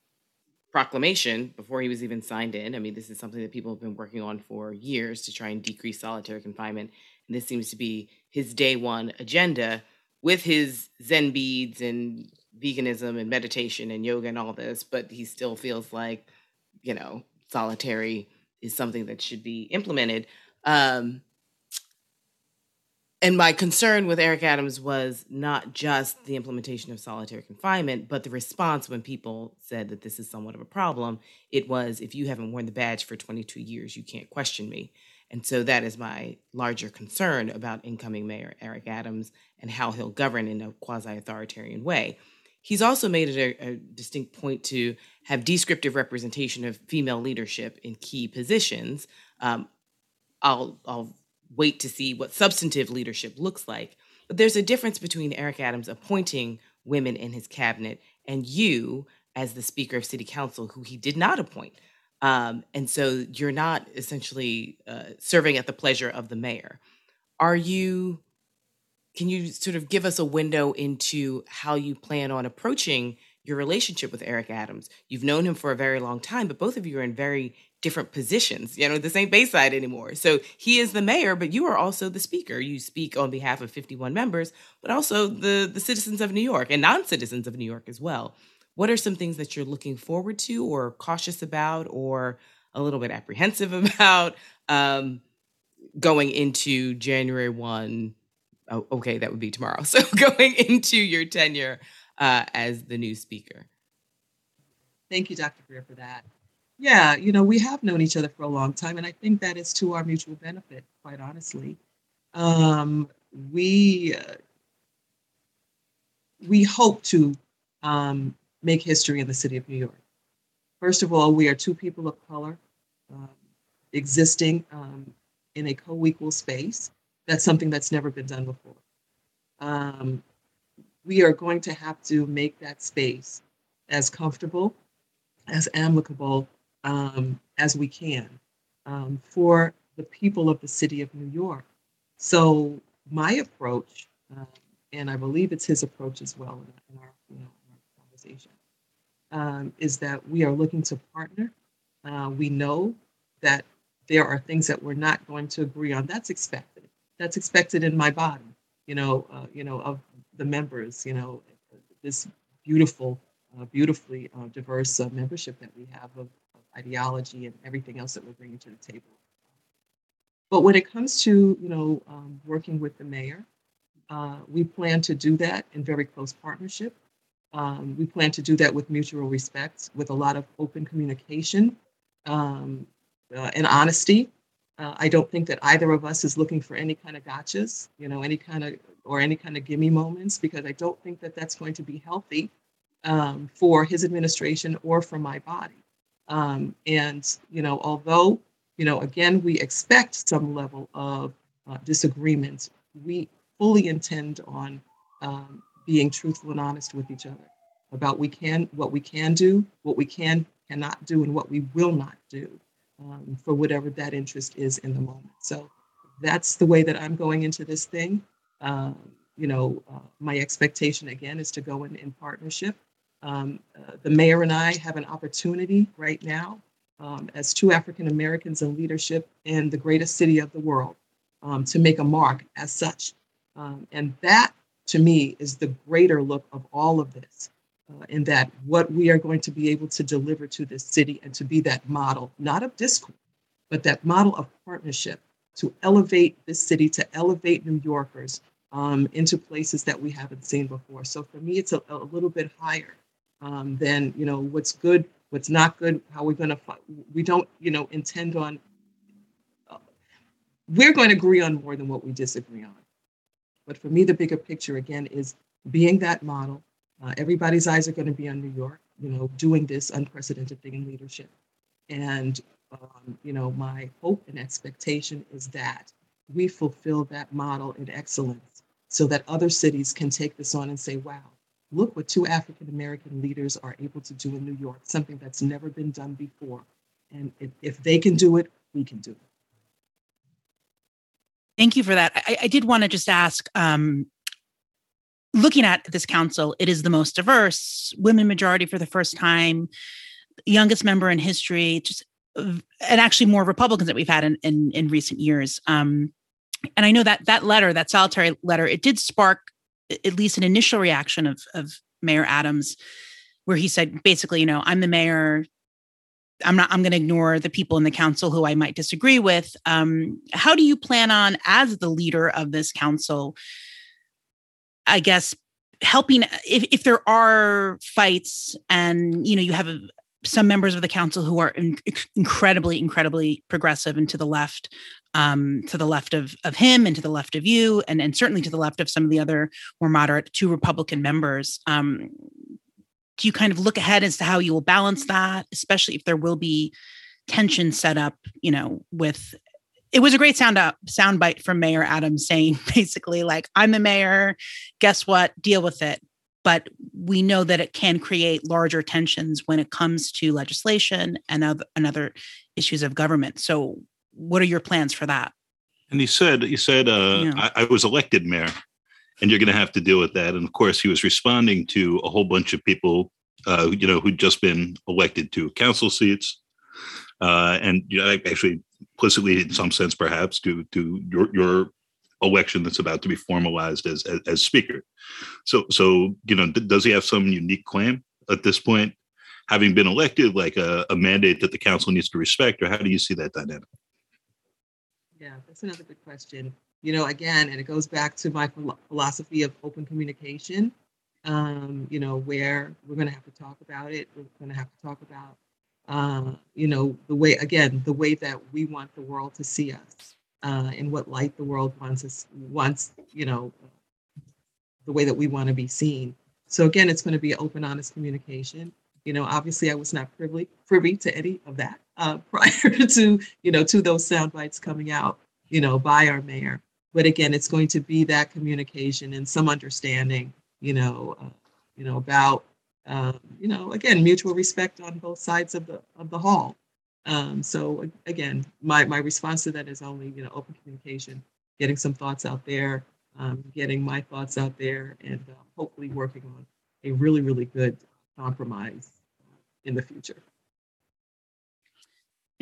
E: proclamation before he was even signed in. I mean, this is something that people have been working on for years to try and decrease solitary confinement. And this seems to be his day one agenda with his Zen beads and veganism and meditation and yoga and all this. But he still feels like, you know, solitary is something that should be implemented. Um, and my concern with Eric Adams was not just the implementation of solitary confinement, but the response when people said that this is somewhat of a problem. It was if you haven't worn the badge for 22 years, you can't question me. And so that is my larger concern about incoming Mayor Eric Adams and how he'll govern in a quasi authoritarian way. He's also made it a, a, distinct point to have descriptive representation of female leadership in key positions. Um, I'll, I'll wait to see what substantive leadership looks like. But there's a difference between Eric Adams appointing women in his cabinet and you as the Speaker of City Council, who he did not appoint. Um, and so you're not essentially uh, serving at the pleasure of the mayor. Are you? Can you sort of give us a window into how you plan on approaching your relationship with Eric Adams? You've known him for a very long time, but both of you are in very different positions. You know, this ain't Bayside anymore. So he is the mayor, but you are also the speaker. You speak on behalf of 51 members, but also the the citizens of New York and non-citizens of New York as well. What are some things that you're looking forward to or cautious about or a little bit apprehensive about um, going into January 1? Oh, okay, that would be tomorrow. So going into your tenure uh, as the new speaker.
G: Thank you, Dr. Greer, for that. Yeah, you know, we have known each other for a long time, and I think that is to our mutual benefit, quite honestly. Um, we uh, we hope to um, make history in the city of New York. First of all, we are two people of color um, existing um, in a co-equal space. That's something that's never been done before. Um, we are going to have to make that space as comfortable, as amicable um, as we can um, for the people of the city of New York. So my approach, uh, and I believe it's his approach as well in, our, you know, conversation, um, is that we are looking to partner. Uh, we know that there are things that we're not going to agree on. That's expected. That's expected in my body. You know, uh, you know, of the members. You know, this beautiful, uh, beautifully uh, diverse uh, membership that we have of ideology and everything else that we're bringing to the table. But when it comes to you know um, working with the mayor, uh, we plan to do that in very close partnership. Um, we plan to do that with mutual respect, with a lot of open communication um, uh, and honesty. Uh, I don't think that either of us is looking for any kind of gotchas, you know, any kind of or any kind of gimme moments, because I don't think that that's going to be healthy um, for his administration or for my body. Um, and, you know, although, you know, again, we expect some level of uh, disagreement, we fully intend on um, being truthful and honest with each other about we can what we can do, what we can cannot do, and what we will not do. um, for whatever that interest is in the moment. So that's the way that I'm going into this thing. Um, you know, uh, my expectation again is to go in in partnership. Um, uh, the mayor and I have an opportunity right now um, as two African Americans in leadership in the greatest city of the world um, to make a mark as such. Um, and that, to me, is the greater look of all of this. Uh, in that what we are going to be able to deliver to this city and to be that model, not of discord, but that model of partnership to elevate this city, to elevate New Yorkers um, into places that we haven't seen before. So for me, it's a, a little bit higher um, than you know what's good, what's not good, how we're going to. We don't you know intend on. Uh, we're going to agree on more than what we disagree on. But for me, the bigger picture again is being that model. Uh, everybody's eyes are going to be on New York, you know, doing this unprecedented thing in leadership. And, um, you know, my hope and expectation is that we fulfill that model in excellence so that other cities can take this on and say, wow, look what two African American leaders are able to do in New York, something that's never been done before. And if, if they can do it, we can do it.
F: Thank you for that. I, I did want to just ask um, looking at this council, it is the most diverse, women majority for the first time, youngest member in history, just and actually more Republicans that we've had in in, in recent years. Um, and I know that that letter, that solitary letter, it did spark at least an initial reaction of of Mayor Adams, where he said basically, you know, I'm the mayor. I'm not. I'm going to ignore the people in the council who I might disagree with. Um, how do you plan on, as the leader of this council, I guess helping if, if there are fights and you know you have a, some members of the council who are in, incredibly incredibly progressive and to the left um, to the left of of him and to the left of you and and certainly to the left of some of the other more moderate two republican members um, do you kind of look ahead as to how you will balance that especially if there will be tension set up you know with it was a great sound up sound bite from Mayor Adams saying basically like I'm the mayor, guess what? Deal with it. But we know that it can create larger tensions when it comes to legislation and other, and other issues of government. So, what are your plans for that?
D: And he said, he said, uh, yeah. I, I was elected mayor, and you're going to have to deal with that. And of course, he was responding to a whole bunch of people, uh, you know, who'd just been elected to council seats, uh, and you know, actually implicitly, in some sense, perhaps, to to your your election that's about to be formalized as as, as speaker. So so you know, d- does he have some unique claim at this point, having been elected, like a, a mandate that the council needs to respect, or how do you see that dynamic?
G: Yeah, that's another good question. You know, again, and it goes back to my philosophy of open communication. Um, you know, where we're going to have to talk about it. We're going to have to talk about uh, you know, the way, again, the way that we want the world to see us uh, and what light the world wants us, wants, you know, the way that we want to be seen. So again, it's going to be open, honest communication. You know, obviously I was not privy, privy to any of that uh, prior to, you know, to those sound bites coming out, you know, by our mayor. But again, it's going to be that communication and some understanding, you know, uh, you know, about um, you know, again, mutual respect on both sides of the of the hall. Um, so again, my my response to that is only you know open communication, getting some thoughts out there, um, getting my thoughts out there, and uh, hopefully working on a really really good compromise in the future.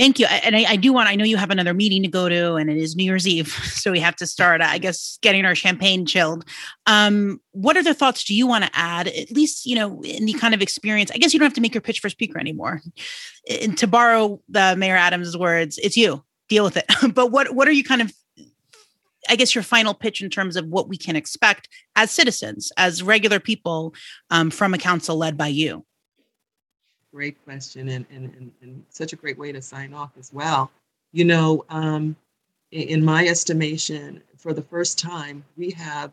F: Thank you. And I, I, do want, I know you have another meeting to go to and it is New Year's Eve. So we have to start, I guess, getting our champagne chilled. Um, what other thoughts do you want to add, at least, you know, in the kind of experience? I guess you don't have to make your pitch for speaker anymore. And to borrow the Mayor Adams' words, it's you, deal with it. but what, what are you kind of, I guess, your final pitch in terms of what we can expect as citizens, as regular people um, from a council led by you?
G: Great question and, and, and, and, such a great way to sign off as well. You know, um, in my estimation, for the first time, we have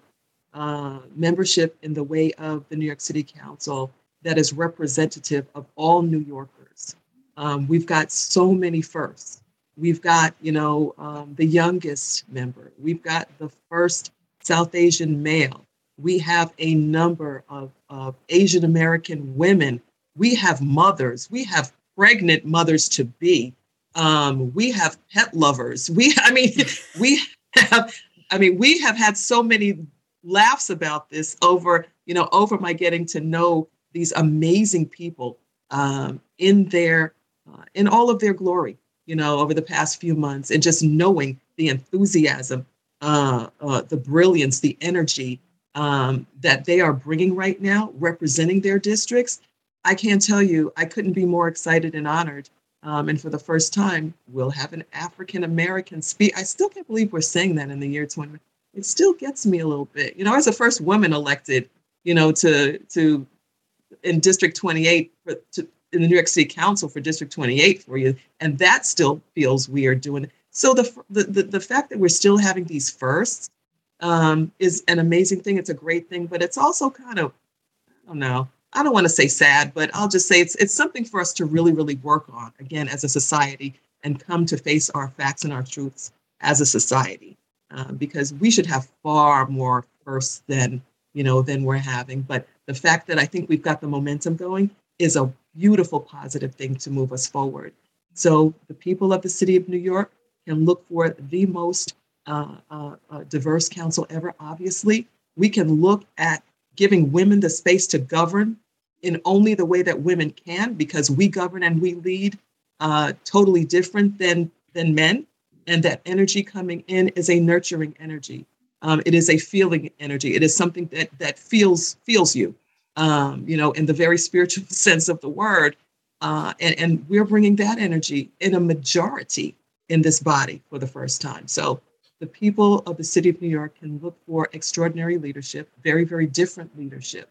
G: uh, membership in the way of the New York City Council that is representative of all New Yorkers. Um, we've got so many firsts. We've got, you know, um, the youngest member. We've got the first South Asian male. We have a number of, of Asian American women we have mothers, we have pregnant mothers to be Um, we have pet lovers. We, I mean, we have, I mean, we have had so many laughs about this over, you know, over my getting to know these amazing people um, in their, uh, in all of their glory, you know, over the past few months, and just knowing the enthusiasm, uh, uh, the brilliance, the energy um, that they are bringing right now, representing their districts. I can't tell you, I couldn't be more excited and honored. Um, and for the first time, we'll have an African American speak. I still can't believe we're saying that in the year 20. It still gets me a little bit. You know, as the first woman elected, you know, to to in District 28 for, to, in the New York City Council for District 28 for you, and that still feels weird doing it. So the the the, the fact that we're still having these firsts um, is an amazing thing. It's a great thing, but it's also kind of I don't know. I don't want to say sad, but I'll just say it's it's something for us to really really work on again as a society and come to face our facts and our truths as a society uh, because we should have far more firsts than you know than we're having. But the fact that I think we've got the momentum going is a beautiful positive thing to move us forward. So the people of the city of New York can look for the most uh, uh, uh, diverse council ever. Obviously, we can look at giving women the space to govern in only the way that women can, because we govern and we lead uh, totally different than than men, and that energy coming in is a nurturing energy. Um, it is a feeling energy. It is something that that feels feels you, um, you know, in the very spiritual sense of the word. Uh, and and we're bringing that energy in a majority in this body for the first time. So the people of the city of New York can look for extraordinary leadership, very, very different leadership,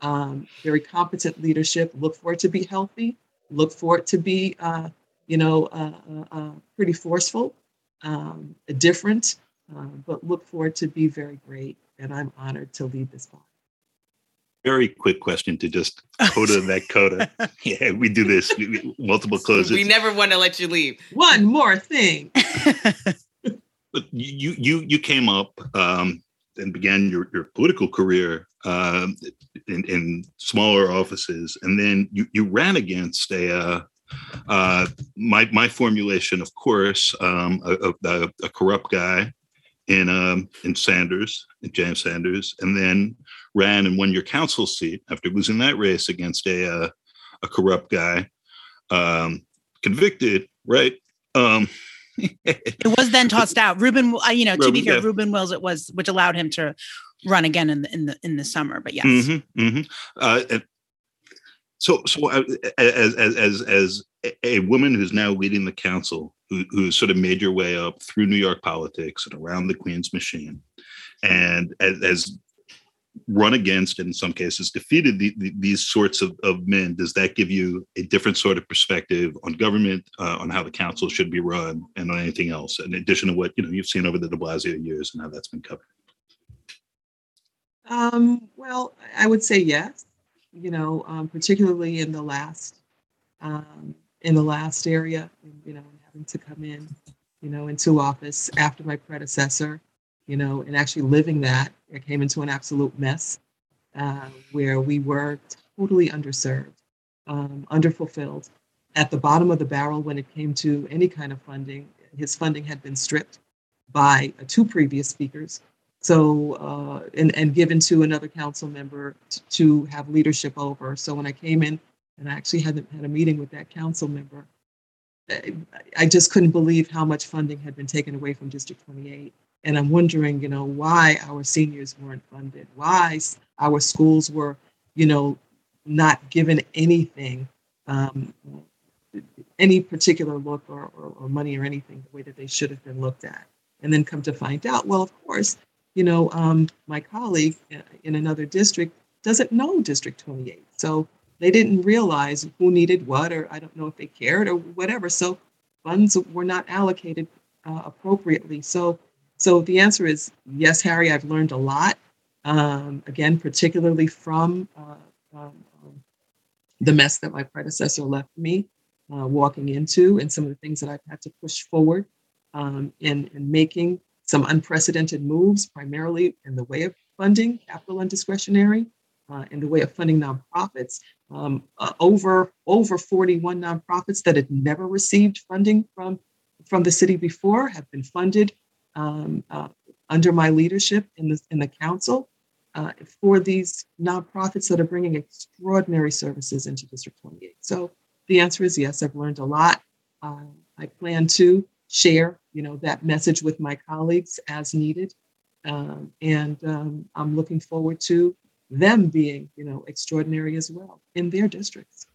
G: um, very competent leadership. Look for it to be healthy. Look for it to be, uh, you know, uh, uh, uh pretty forceful, um, different, uh, but look for it to be very great. And I'm honored to lead this body.
D: Very quick question to just coda that coda. yeah, we do this multiple closes.
E: We never want to let you leave.
G: One more thing.
D: you you you came up um, and began your, your political career um, in, in smaller offices, and then you, you ran against a uh, uh, my my formulation, of course, um, a, a, a, corrupt guy in um, in Sanders, in James Sanders, and then ran and won your council seat after losing that race against a uh, a corrupt guy, um, convicted, right?
F: It was then tossed out. Ruben, uh, you know, to be fair, yeah. Ruben Wills, it was, which allowed him to run again in the in the in the summer. But yes.
D: Mm-hmm, mm-hmm. Uh, so, so uh, as as as as a woman who's now leading the council, who who's sort of made your way up through New York politics and around the Queens machine, and as, as run against and in some cases defeated the, the, these sorts of, of men does that give you a different sort of perspective on government uh, on how the council should be run and on anything else in addition to what you know you've seen over the de Blasio years and how that's been covered?
G: Um, well i would say yes you know um, particularly in the last um, in the last area you know having to come in you know into office after my predecessor you know, and actually living that, it came into an absolute mess uh, where we were totally underserved, um, underfulfilled, at the bottom of the barrel when it came to any kind of funding. His funding had been stripped by uh, two previous speakers, so uh, and and given to another council member t- to have leadership over. So when I came in, and I actually had had a meeting with that council member, I, I just couldn't believe how much funding had been taken away from District 28 and I'm wondering, you know, why our seniors weren't funded, why our schools were, you know, not given anything, um, any particular look or, or, or, money or anything the way that they should have been looked at. And then come to find out, well, of course, you know, um, my colleague uh, in another district doesn't know District 28. So they didn't realize who needed what, or I don't know if they cared or whatever. So funds were not allocated uh, appropriately. So so the answer is yes, Harry. I've learned a lot. Um, again, particularly from uh, um, the mess that my predecessor left me uh, walking into, and some of the things that I've had to push forward um, in, in making some unprecedented moves, primarily in the way of funding, capital and discretionary. uh, in the way of funding nonprofits. Um, uh, over over 41 nonprofits that had never received funding from from the city before have been funded um, uh, under my leadership in the in the council uh, for these nonprofits that are bringing extraordinary services into District 28. So the answer is yes. I've learned a lot. Um, I plan to share, you know, that message with my colleagues as needed, um, and um, I'm looking forward to them being, you know, extraordinary as well in their districts.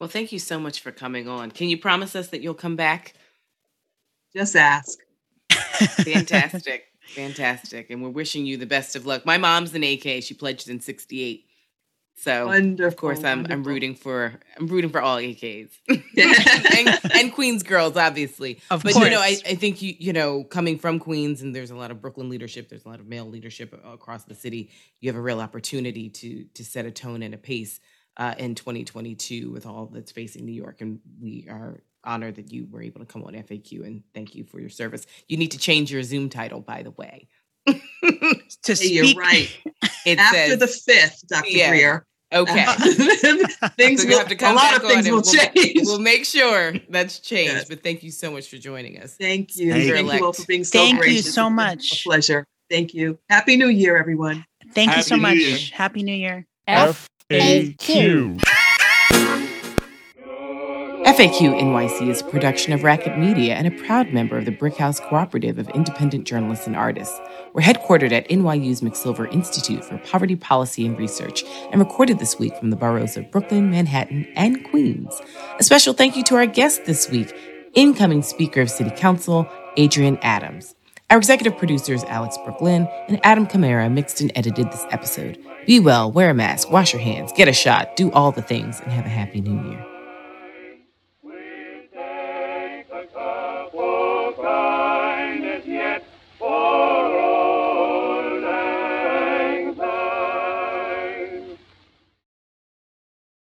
E: Well, thank you so much for coming on. Can you promise us that you'll come back?
G: Just ask.
E: Fantastic. Fantastic. And we're wishing you the best of luck. My mom's an AK. She pledged in 68. So
G: wonderful,
E: of course I'm
G: wonderful.
E: I'm rooting for I'm rooting for all AKs. and, and Queens girls, obviously.
F: Of
E: but
F: course.
E: you know, I, I think you you know, coming from Queens and there's a lot of Brooklyn leadership, there's a lot of male leadership across the city. You have a real opportunity to to set a tone and a pace uh, in 2022 with all that's facing New York. And we are honored that you were able to come on FAQ and thank you for your service. You need to change your Zoom title, by the way.
F: to
G: Hey,
F: speak,
G: you're right.
E: It
G: After
E: says
G: the fifth, Dr.
E: Yeah.
G: Greer.
E: okay.
G: things
E: So
G: will,
E: have to come
G: a lot
E: back
G: of things
E: on
G: will
E: and we'll,
G: change.
E: We'll make sure that's changed.
G: Yes.
E: But thank you so much for joining us.
G: Thank you.
D: Thank
G: Thank,
E: you.
G: you all for being so
F: Thank you so much.
G: A pleasure. Thank you. Happy New Year, everyone.
F: Thank you so
D: New
F: much.
D: Year.
F: Happy New Year.
B: FAQ.
E: FAQ NYC is a production of Racket Media and a proud member of the Brickhouse Cooperative of Independent Journalists and Artists. We're headquartered at NYU's McSilver Institute for Poverty Policy and Research and recorded this week from the boroughs of Brooklyn, Manhattan, and Queens. A special thank you to our guest this week, incoming Speaker of City Council, Adrienne Adams. Our executive producers, Alex Brook Lynn and Adam Kamara, mixed and edited this episode. Be well, wear a mask, wash your hands, get a shot, do all the things, and have a happy new year.